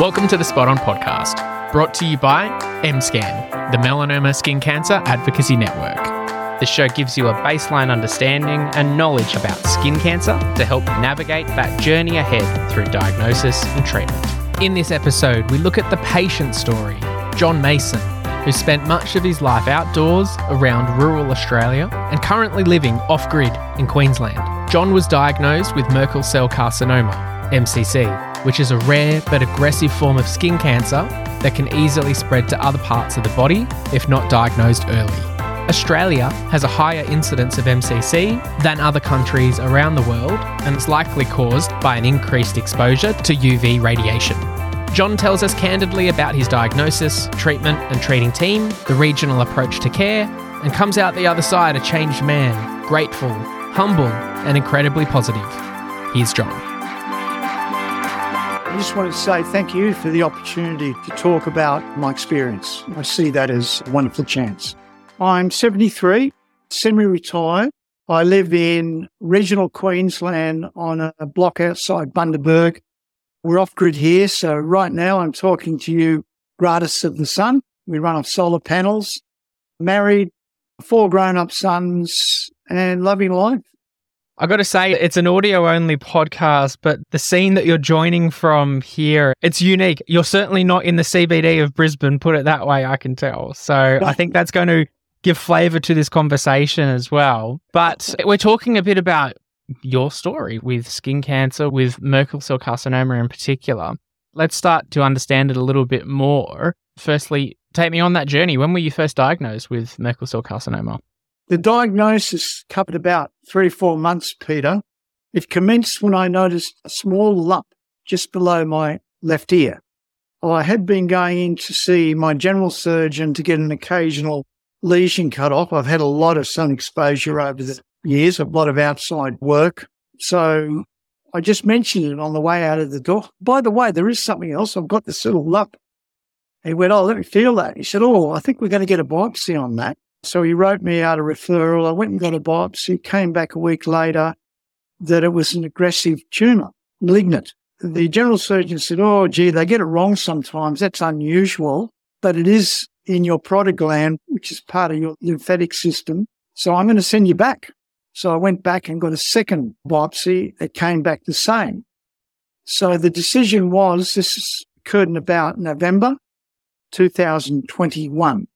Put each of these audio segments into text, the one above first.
Welcome to the Spot On podcast, brought to you by MScan, the Melanoma Skin Cancer Advocacy Network. The show gives you a baseline understanding and knowledge about skin cancer to help navigate that journey ahead through diagnosis and treatment. In this episode, we look at the patient story, John Mason, who spent much of his life outdoors around rural Australia and currently living off grid in Queensland. John was diagnosed with Merkel cell carcinoma, MCC, which is a rare but aggressive form of skin cancer that can easily spread to other parts of the body if not diagnosed early. Australia has a higher incidence of MCC than other countries around the world, and it's likely caused by an increased exposure to UV radiation. John tells us candidly about his diagnosis, treatment and treating team, the regional approach to care, and comes out the other side a changed man, grateful, humble, and incredibly positive. Here's John. I just wanted to say thank you for the opportunity to talk about my experience. I see that as a wonderful chance. I'm 73, semi retired. I live in regional Queensland on a block outside Bundaberg. We're off grid here. So right now I'm talking to you gratis of the sun. We run off solar panels, married, four grown up sons and loving life. I got to say, it's an audio only podcast, but the scene that you're joining from here, it's unique. You're certainly not in the CBD of Brisbane, put it that way, I can tell. So I think that's going to give flavor to this conversation as well. But we're talking a bit about your story with skin cancer, with Merkel cell carcinoma in particular. Let's start to understand it a little bit more. Firstly, take me on that journey. When were you first diagnosed with Merkel cell carcinoma? The diagnosis covered about three or four months, Peter. It commenced when I noticed a small lump just below my left ear. Well, I had been going in to see my general surgeon to get an occasional lesion cut off. I've had a lot of sun exposure over the years, a lot of outside work. So I just mentioned it on the way out of the door. By the way, there is something else. I've got this little lump. He went, Oh, let me feel that. He said, Oh, I think we're going to get a biopsy on that. So he wrote me out a referral. I went and got a biopsy, came back a week later that it was an aggressive tumor, malignant. The general surgeon said, Oh, gee, they get it wrong sometimes. That's unusual, but it is in your gland, which is part of your lymphatic system. So I'm going to send you back. So I went back and got a second biopsy. It came back the same. So the decision was this occurred in about November 2021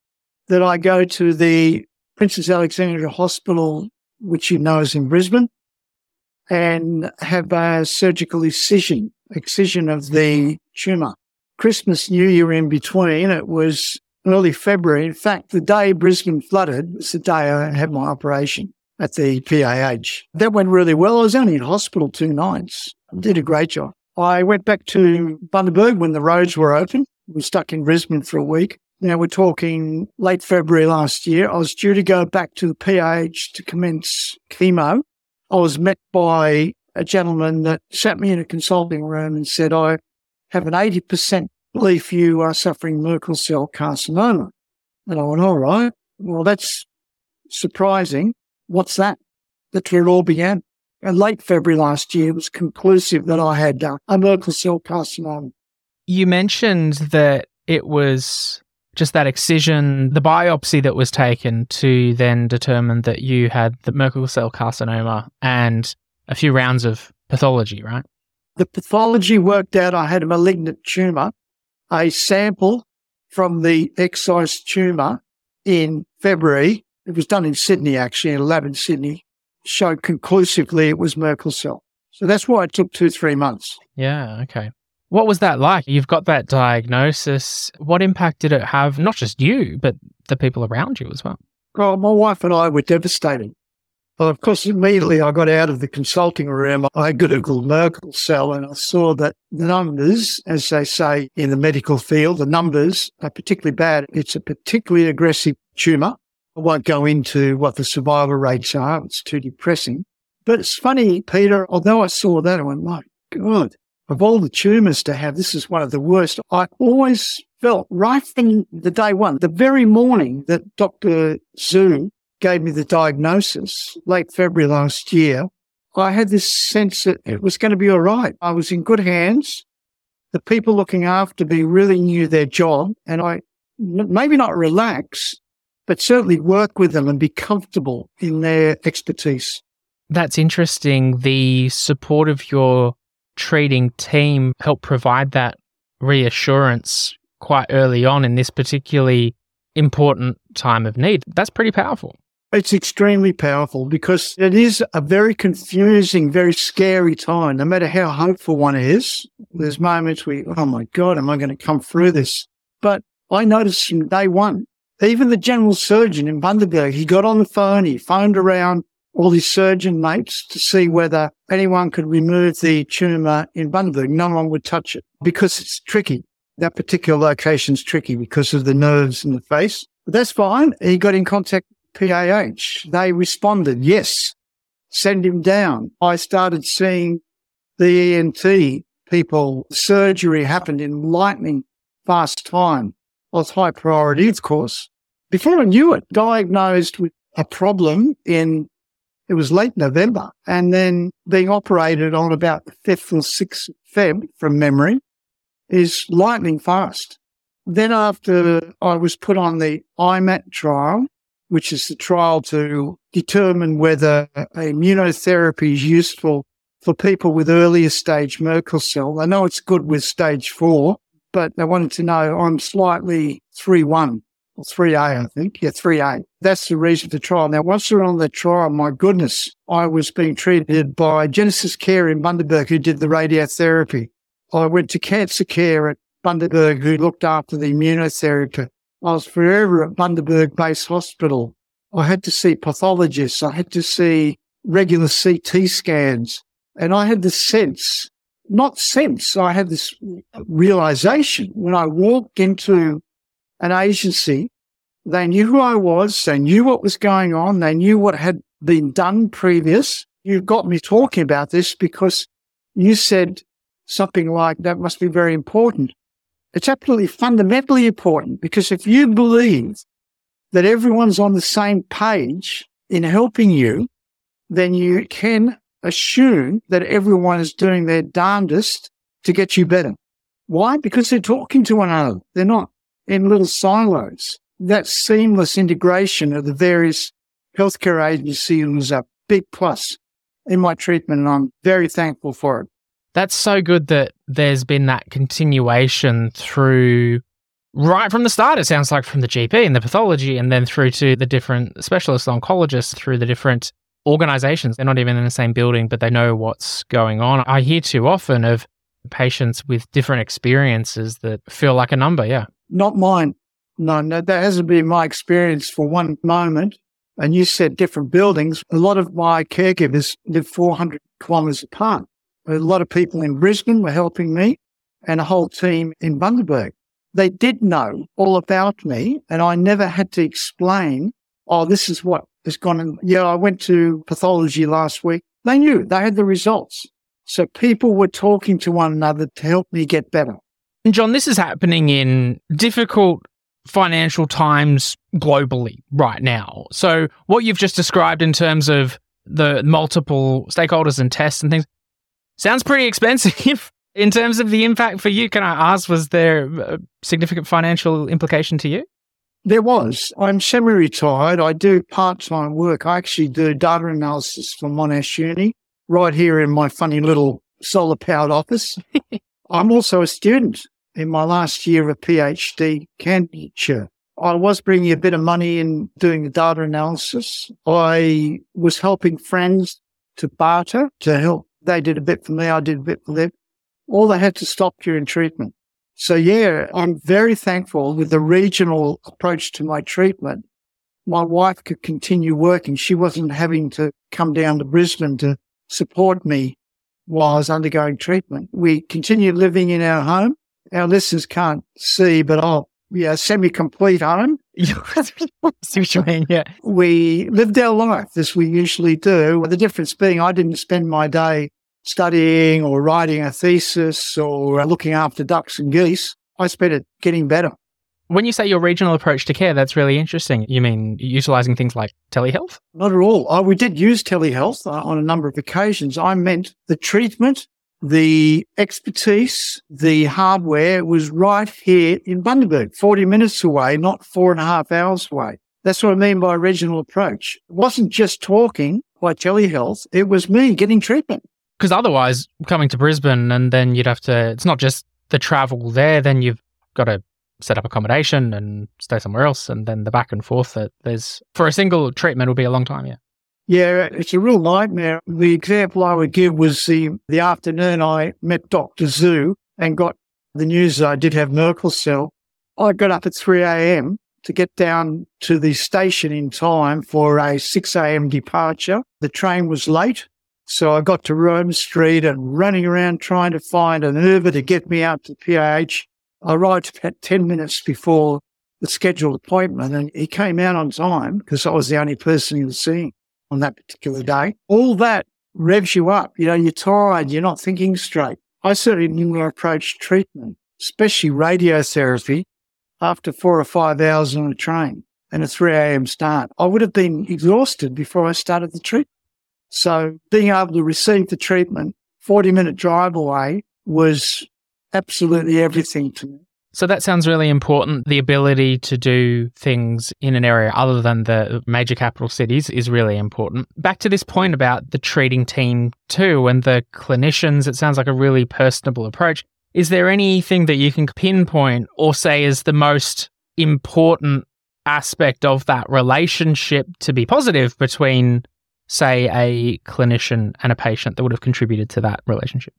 that I go to the Princess Alexandra Hospital, which you know is in Brisbane, and have a surgical excision, excision of the tumour. Christmas, New Year in between, it was early February. In fact, the day Brisbane flooded was the day I had my operation at the PAH. That went really well. I was only in hospital two nights. Did a great job. I went back to Bundaberg when the roads were open. I was stuck in Brisbane for a week. Now we're talking late February last year. I was due to go back to the PAH to commence chemo. I was met by a gentleman that sat me in a consulting room and said, I have an 80% belief you are suffering Merkel cell carcinoma. And I went, all right. Well, that's surprising. What's that? That's where it all began. And late February last year was conclusive that I had uh, a Merkel cell carcinoma. You mentioned that it was just that excision, the biopsy that was taken to then determine that you had the Merkel cell carcinoma and a few rounds of pathology, right? The pathology worked out I had a malignant tumor. A sample from the excised tumor in February, it was done in Sydney actually, in a lab in Sydney, showed conclusively it was Merkel cell. So that's why it took two, three months. Yeah, okay. What was that like? You've got that diagnosis. What impact did it have, not just you, but the people around you as well? Well, my wife and I were devastated. Well, of course, immediately I got out of the consulting room. I Googled Merkel cell and I saw that the numbers, as they say in the medical field, the numbers are particularly bad. It's a particularly aggressive tumor. I won't go into what the survival rates are. It's too depressing. But it's funny, Peter, although I saw that, I went, my God, of all the tumours to have, this is one of the worst. I always felt right from the day one, the very morning that Dr. Zhu gave me the diagnosis, late February last year, I had this sense that it was going to be all right. I was in good hands, the people looking after me really knew their job and I maybe not relax, but certainly work with them and be comfortable in their expertise. That's interesting. The support of your treating team help provide that reassurance quite early on in this particularly important time of need. That's pretty powerful. It's extremely powerful because it is a very confusing, very scary time. No matter how hopeful one is, there's moments where, oh my God, am I going to come through this? But I noticed from day one, even the general surgeon in Bundaberg, he got on the phone, he phoned around all his surgeon mates to see whether anyone could remove the tumour in Bundaberg. No one would touch it because it's tricky. That particular location's tricky because of the nerves in the face. But that's fine. He got in contact with PAH. They responded, yes, send him down. I started seeing the ENT people. Surgery happened in lightning fast time. Was high priority, of course. Before I knew it, diagnosed with a problem in it was late November and then being operated on about the 5th or 6th Feb from memory is lightning fast. Then after I was put on the IMAT trial, which is the trial to determine whether immunotherapy is useful for people with earlier stage Merkel cell. I know it's good with stage four, but they wanted to know I'm slightly 3-1 or 3A, I think. Yeah, 3A. That's the reason for trial. Now, once they're on the trial, my goodness, I was being treated by Genesis Care in Bundaberg who did the radiotherapy. I went to cancer care at Bundaberg who looked after the immunotherapy. I was forever at Bundaberg Base Hospital. I had to see pathologists. I had to see regular CT scans. And I had the sense, not sense, I had this realization when I walked into an agency. They knew who I was. They knew what was going on. They knew what had been done previous. You got me talking about this because you said something like that must be very important. It's absolutely fundamentally important because if you believe that everyone's on the same page in helping you, then you can assume that everyone is doing their darndest to get you better. Why? Because they're talking to one another. They're not in little silos. That seamless integration of the various healthcare agencies was a big plus in my treatment, and I'm very thankful for it. That's so good that there's been that continuation through right from the start, it sounds like from the GP and the pathology, and then through to the different specialist oncologists through the different organizations. They're not even in the same building, but they know what's going on. I hear too often of patients with different experiences that feel like a number. Yeah. Not mine. No, no, that hasn't been my experience for one moment. And you said different buildings. A lot of my caregivers live 400 kilometres apart. A lot of people in Brisbane were helping me and a whole team in Bundaberg. They did know all about me and I never had to explain, oh, this is what has gone on. Yeah, I went to pathology last week. They knew they had the results. So people were talking to one another to help me get better. And John, this is happening in difficult financial times globally right now. So, what you've just described in terms of the multiple stakeholders and tests and things sounds pretty expensive. in terms of the impact for you, can I ask, was there a significant financial implication to you? There was. I'm semi retired. I do part time work. I actually do data analysis for Monash Uni right here in my funny little solar powered office. I'm also a student in my last year of PhD candidature. I was bringing a bit of money in doing the data analysis. I was helping friends to barter to help. They did a bit for me. I did a bit for them. All they had to stop during treatment. So yeah, I'm very thankful with the regional approach to my treatment. My wife could continue working. She wasn't having to come down to Brisbane to support me while I was undergoing treatment. We continued living in our home our listeners can't see, but I'll yeah, semi-complete home. see what you mean, yeah. We lived our life as we usually do. The difference being I didn't spend my day studying or writing a thesis or looking after ducks and geese. I spent it getting better. When you say your regional approach to care, that's really interesting. You mean utilizing things like telehealth? Not at all. Oh, we did use telehealth uh, on a number of occasions. I meant the treatment the expertise, the hardware was right here in Bundaberg, 40 minutes away, not four and a half hours away. That's what I mean by regional approach. It wasn't just talking by telehealth. It was me getting treatment. Because otherwise, coming to Brisbane and then you'd have to, it's not just the travel there, then you've got to set up accommodation and stay somewhere else. And then the back and forth that there's for a single treatment will be a long time. Yeah. Yeah, it's a real nightmare. The example I would give was the, the afternoon I met Dr. Zhu and got the news that I did have Merkel cell. I got up at 3 a.m. to get down to the station in time for a 6 a.m. departure. The train was late. So I got to Roma Street and running around trying to find an Uber to get me out to PH. I arrived about 10 minutes before the scheduled appointment and he came out on time because I was the only person he was seeing on that particular day. All that revs you up. You know, you're tired, you're not thinking straight. I certainly didn't approach treatment, especially radiotherapy, after four or five hours on a train and a 3 a.m. start. I would have been exhausted before I started the treatment. So being able to receive the treatment 40 minute drive away was absolutely everything to me. So that sounds really important. The ability to do things in an area other than the major capital cities is really important. Back to this point about the treating team too and the clinicians, it sounds like a really personable approach. Is there anything that you can pinpoint or say is the most important aspect of that relationship to be positive between, say, a clinician and a patient that would have contributed to that relationship?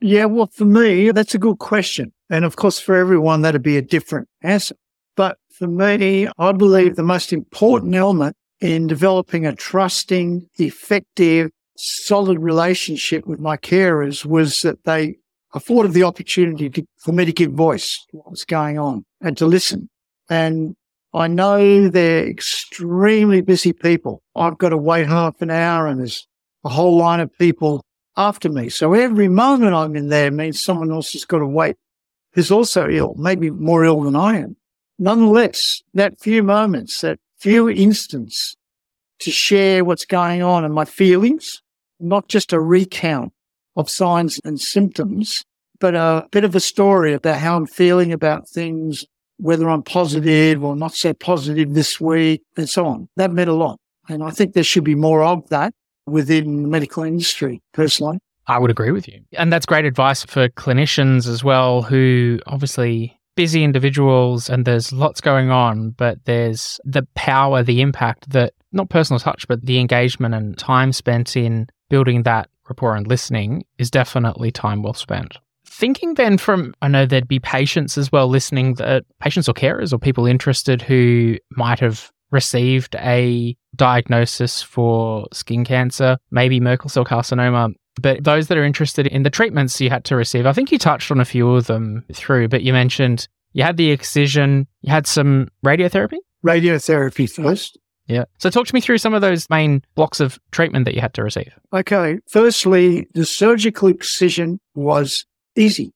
Yeah, well, for me, that's a good question. And of course, for everyone, that'd be a different answer. But for me, I believe the most important element in developing a trusting, effective, solid relationship with my carers was that they afforded the opportunity to, for me to give voice to what was going on and to listen. And I know they're extremely busy people. I've got to wait half an hour and there's a whole line of people after me. So every moment I'm in there means someone else has got to wait who's also ill, maybe more ill than I am. Nonetheless, that few moments, that few instants to share what's going on and my feelings, not just a recount of signs and symptoms, but a bit of a story about how I'm feeling about things, whether I'm positive or not so positive this week and so on. That meant a lot. And I think there should be more of that within the medical industry, personally. I would agree with you. And that's great advice for clinicians as well, who obviously busy individuals and there's lots going on, but there's the power, the impact that not personal touch, but the engagement and time spent in building that rapport and listening is definitely time well spent. Thinking then from, I know there'd be patients as well listening, that patients or carers or people interested who might have received a diagnosis for skin cancer, maybe Merkel cell carcinoma. But those that are interested in the treatments you had to receive, I think you touched on a few of them through, but you mentioned you had the excision, you had some radiotherapy? Radiotherapy first. Yeah. So talk to me through some of those main blocks of treatment that you had to receive. Okay. Firstly, the surgical excision was easy.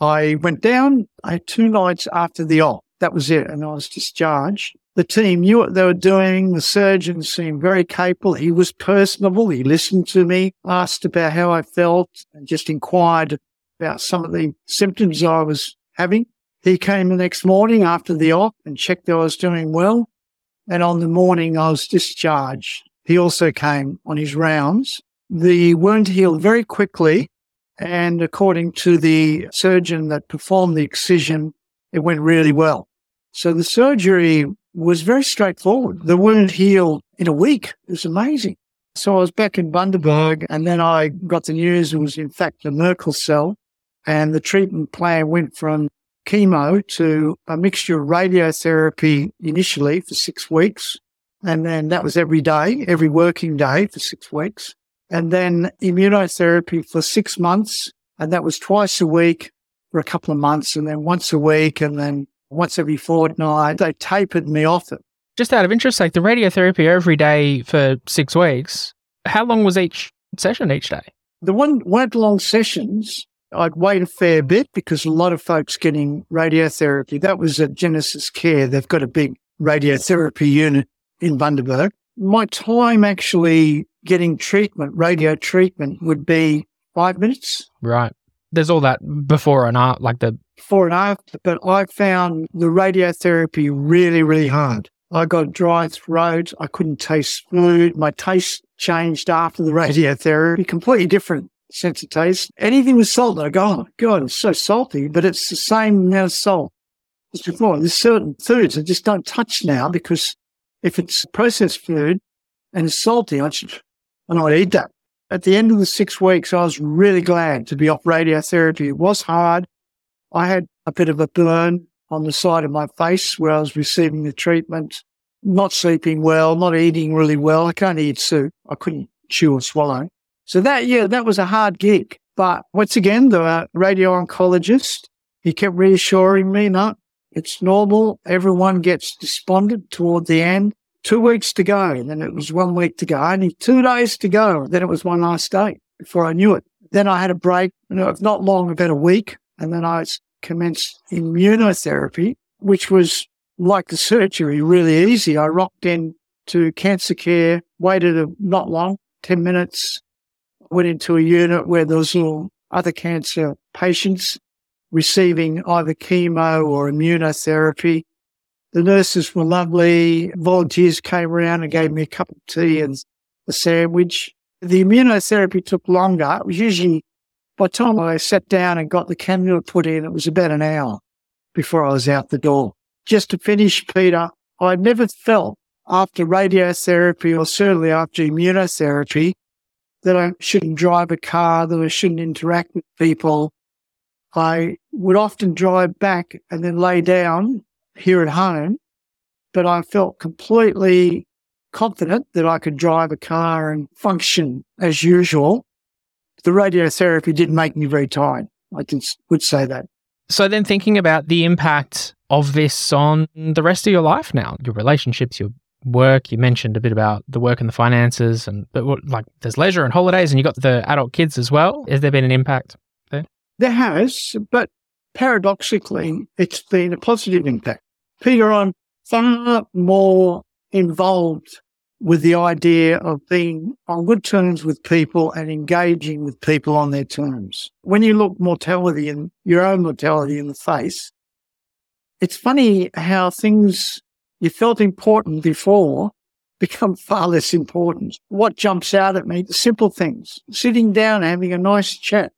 I went down I had two nights after the op. That was it. And I was discharged. The team knew what they were doing. The surgeon seemed very capable. He was personable. He listened to me, asked about how I felt, and just inquired about some of the symptoms I was having. He came the next morning after the op and checked that I was doing well. And on the morning I was discharged. He also came on his rounds. The wound healed very quickly. And according to the surgeon that performed the excision, it went really well. So the surgery was very straightforward. The wound healed in a week. It was amazing. So I was back in Bundaberg and then I got the news it was in fact a Merkel cell and the treatment plan went from chemo to a mixture of radiotherapy initially for six weeks. And then that was every day, every working day for six weeks. And then immunotherapy for six months. And that was twice a week for a couple of months and then once a week and then once every fortnight. They tapered me off it. Just out of interest, like the radiotherapy every day for six weeks, how long was each session each day? The one weren't long sessions. I'd wait a fair bit because a lot of folks getting radiotherapy. That was at Genesis Care. They've got a big radiotherapy unit in Bundaberg. My time actually getting treatment, radio treatment would be five minutes. Right. There's all that before and after, like the before and after, but I found the radiotherapy really, really hard. I got dry throat. I couldn't taste food. My taste changed after the radiotherapy, completely different sense of taste. Anything with salt, I go, oh God, it's so salty, but it's the same amount of salt as before. There's certain foods I just don't touch now because if it's processed food and it's salty, I just, I don't eat that. At the end of the six weeks, I was really glad to be off radiotherapy. It was hard. I had a bit of a burn on the side of my face where I was receiving the treatment, not sleeping well, not eating really well. I can't eat soup. I couldn't chew or swallow. So that, yeah, that was a hard gig. But once again, the uh, radio oncologist, he kept reassuring me, no, it's normal. Everyone gets despondent toward the end. Two weeks to go. And then it was one week to go. Only two days to go. Then it was one last day before I knew it. Then I had a break, you know, not long, about a week. And then I commenced immunotherapy, which was like the surgery, really easy. I rocked in to cancer care, waited a, not long, 10 minutes, went into a unit where there was all other cancer patients receiving either chemo or immunotherapy. The nurses were lovely. Volunteers came around and gave me a cup of tea mm-hmm. and a sandwich. The immunotherapy took longer. It was usually by the time I sat down and got the cannula put in, it was about an hour before I was out the door. Just to finish, Peter, I never felt after radiotherapy or certainly after immunotherapy that I shouldn't drive a car, that I shouldn't interact with people. I would often drive back and then lay down here at home, but I felt completely confident that I could drive a car and function as usual the radiotherapy didn't make me very tired. I can, would say that. So then thinking about the impact of this on the rest of your life now, your relationships, your work, you mentioned a bit about the work and the finances and but what, like there's leisure and holidays and you got the adult kids as well. Has there been an impact there? There has, but paradoxically, it's been a positive impact. Peter, I'm far more involved with the idea of being on good terms with people and engaging with people on their terms. When you look mortality and your own mortality in the face, it's funny how things you felt important before become far less important. What jumps out at me, the simple things, sitting down, having a nice chat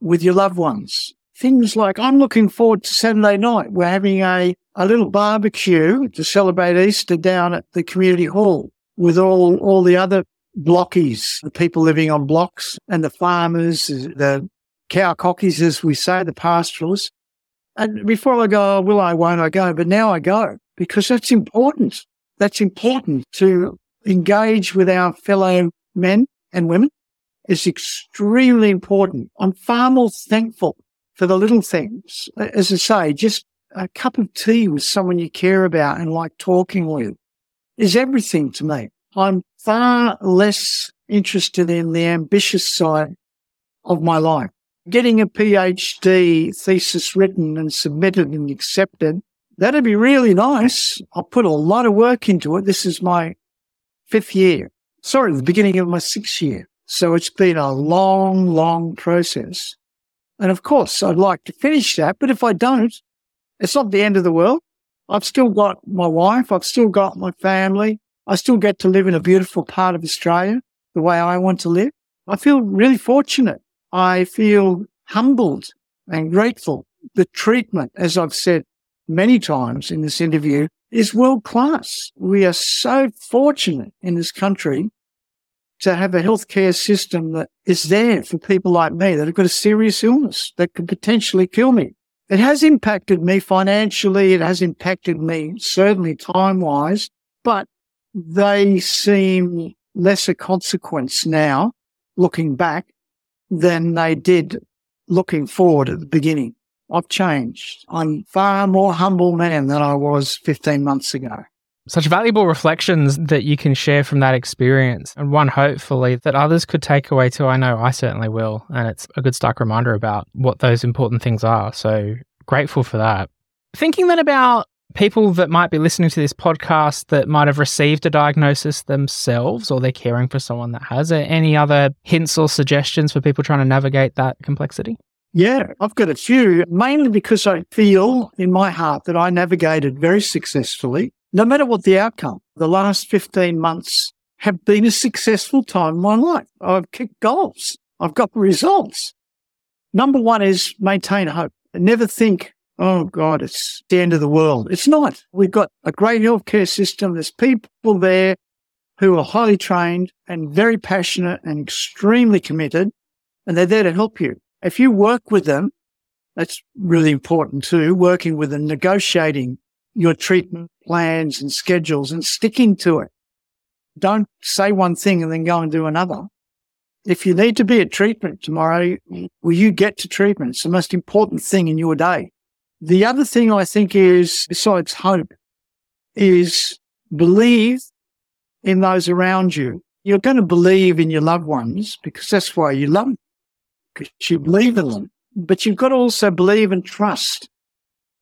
with your loved ones. Things like, I'm looking forward to Saturday night. We're having a, a little barbecue to celebrate Easter down at the community hall with all, all the other blockies, the people living on blocks and the farmers, the cow cockies, as we say, the pastoralists. And before I go, oh, will I, won't I go? But now I go because that's important. That's important to engage with our fellow men and women It's extremely important. I'm far more thankful for the little things. As I say, just a cup of tea with someone you care about and like talking with is everything to me. I'm far less interested in the ambitious side of my life. Getting a PhD thesis written and submitted and accepted, that'd be really nice. I'll put a lot of work into it. This is my fifth year. Sorry, the beginning of my sixth year. So it's been a long, long process. And of course, I'd like to finish that. But if I don't, it's not the end of the world. I've still got my wife. I've still got my family. I still get to live in a beautiful part of Australia the way I want to live. I feel really fortunate. I feel humbled and grateful. The treatment, as I've said many times in this interview, is world class. We are so fortunate in this country to have a healthcare system that is there for people like me that have got a serious illness that could potentially kill me. It has impacted me financially. It has impacted me certainly time wise, but they seem lesser consequence now looking back than they did looking forward at the beginning. I've changed. I'm far more humble man than I was 15 months ago. Such valuable reflections that you can share from that experience, and one hopefully that others could take away too. I know I certainly will. And it's a good stark reminder about what those important things are. So grateful for that. Thinking then about people that might be listening to this podcast that might have received a diagnosis themselves or they're caring for someone that has it, any other hints or suggestions for people trying to navigate that complexity? Yeah, I've got a few, mainly because I feel in my heart that I navigated very successfully, no matter what the outcome. The last 15 months have been a successful time in my life. I've kicked goals. I've got results. Number one is maintain hope. Never think oh God, it's the end of the world. It's not. We've got a great healthcare system. There's people there who are highly trained and very passionate and extremely committed, and they're there to help you. If you work with them, that's really important too, working with them, negotiating your treatment plans and schedules and sticking to it. Don't say one thing and then go and do another. If you need to be at treatment tomorrow, will you get to treatment? It's the most important thing in your day. The other thing I think is, besides hope, is believe in those around you. You're going to believe in your loved ones because that's why you love them, because you believe in them. But you've got to also believe and trust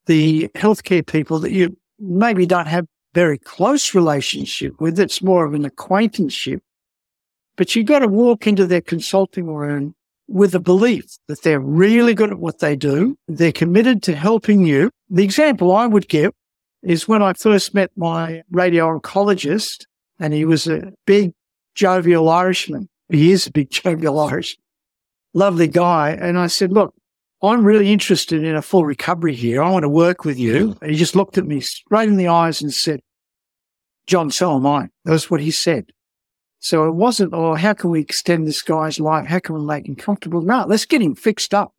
the healthcare people that you maybe don't have very close relationship with. It's more of an acquaintanceship. But you've got to walk into their consulting room with a belief that they're really good at what they do. They're committed to helping you. The example I would give is when I first met my radio oncologist and he was a big jovial Irishman. He is a big jovial Irishman. Lovely guy. And I said, look, I'm really interested in a full recovery here. I want to work with you. And he just looked at me straight in the eyes and said, John, so am I. That was what he said. So it wasn't, oh, how can we extend this guy's life? How can we make him comfortable? No, let's get him fixed up.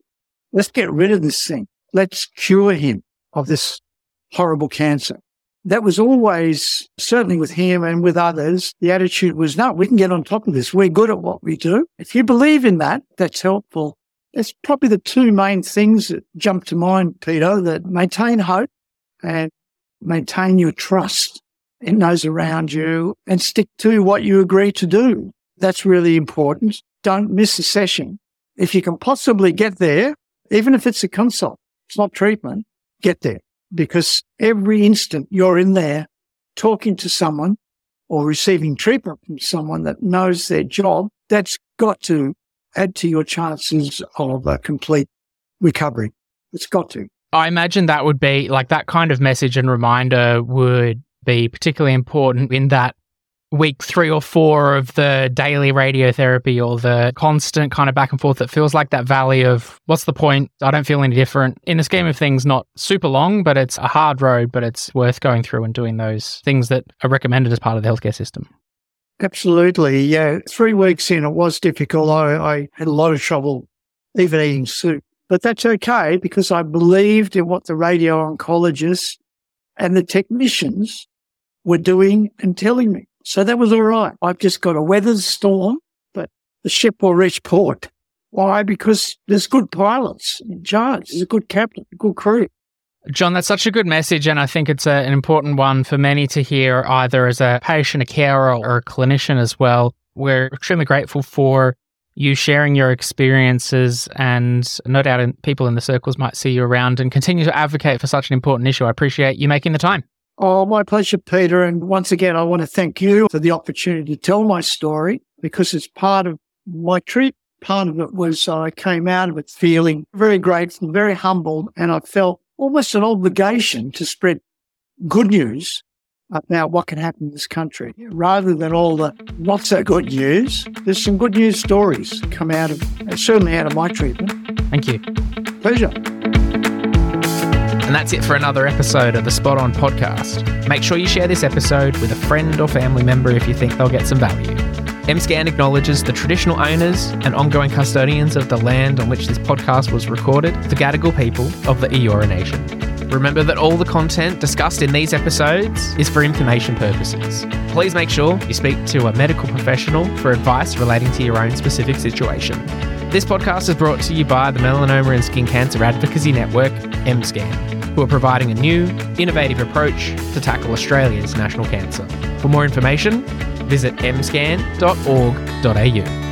Let's get rid of this thing. Let's cure him of this horrible cancer. That was always, certainly with him and with others, the attitude was, no, we can get on top of this. We're good at what we do. If you believe in that, that's helpful. That's probably the two main things that jump to mind, Peter, that maintain hope and maintain your trust in those around you and stick to what you agree to do. That's really important. Don't miss a session. If you can possibly get there, even if it's a consult, it's not treatment, get there because every instant you're in there talking to someone or receiving treatment from someone that knows their job, that's got to add to your chances of a complete recovery. It's got to. I imagine that would be like that kind of message and reminder would be particularly important in that week three or four of the daily radiotherapy or the constant kind of back and forth that feels like that valley of what's the point? I don't feel any different. In the scheme of things, not super long, but it's a hard road, but it's worth going through and doing those things that are recommended as part of the healthcare system. Absolutely. Yeah. Three weeks in, it was difficult. I, I had a lot of trouble even eating soup, but that's okay because I believed in what the radio oncologists and the technicians were doing and telling me. So that was all right. I've just got to weather the storm, but the ship will reach port. Why? Because there's good pilots in charge. There's a good captain, a good crew. John, that's such a good message. And I think it's a, an important one for many to hear, either as a patient, a carer, or a clinician as well. We're extremely grateful for you sharing your experiences and no doubt people in the circles might see you around and continue to advocate for such an important issue. I appreciate you making the time. Oh, my pleasure, Peter. And once again, I want to thank you for the opportunity to tell my story because it's part of my trip. Part of it was uh, I came out of it feeling very grateful, very humbled, and I felt almost an obligation to spread good news about what can happen in this country. Rather than all the not so good news, there's some good news stories come out of, uh, certainly out of my treatment. Thank you. Pleasure. And that's it for another episode of the Spot On podcast. Make sure you share this episode with a friend or family member if you think they'll get some value. MScan acknowledges the traditional owners and ongoing custodians of the land on which this podcast was recorded, the Gadigal people of the Eora Nation. Remember that all the content discussed in these episodes is for information purposes. Please make sure you speak to a medical professional for advice relating to your own specific situation. This podcast is brought to you by the Melanoma and Skin Cancer Advocacy Network, MScan who are providing a new, innovative approach to tackle Australia's national cancer. For more information, visit mscan.org.au.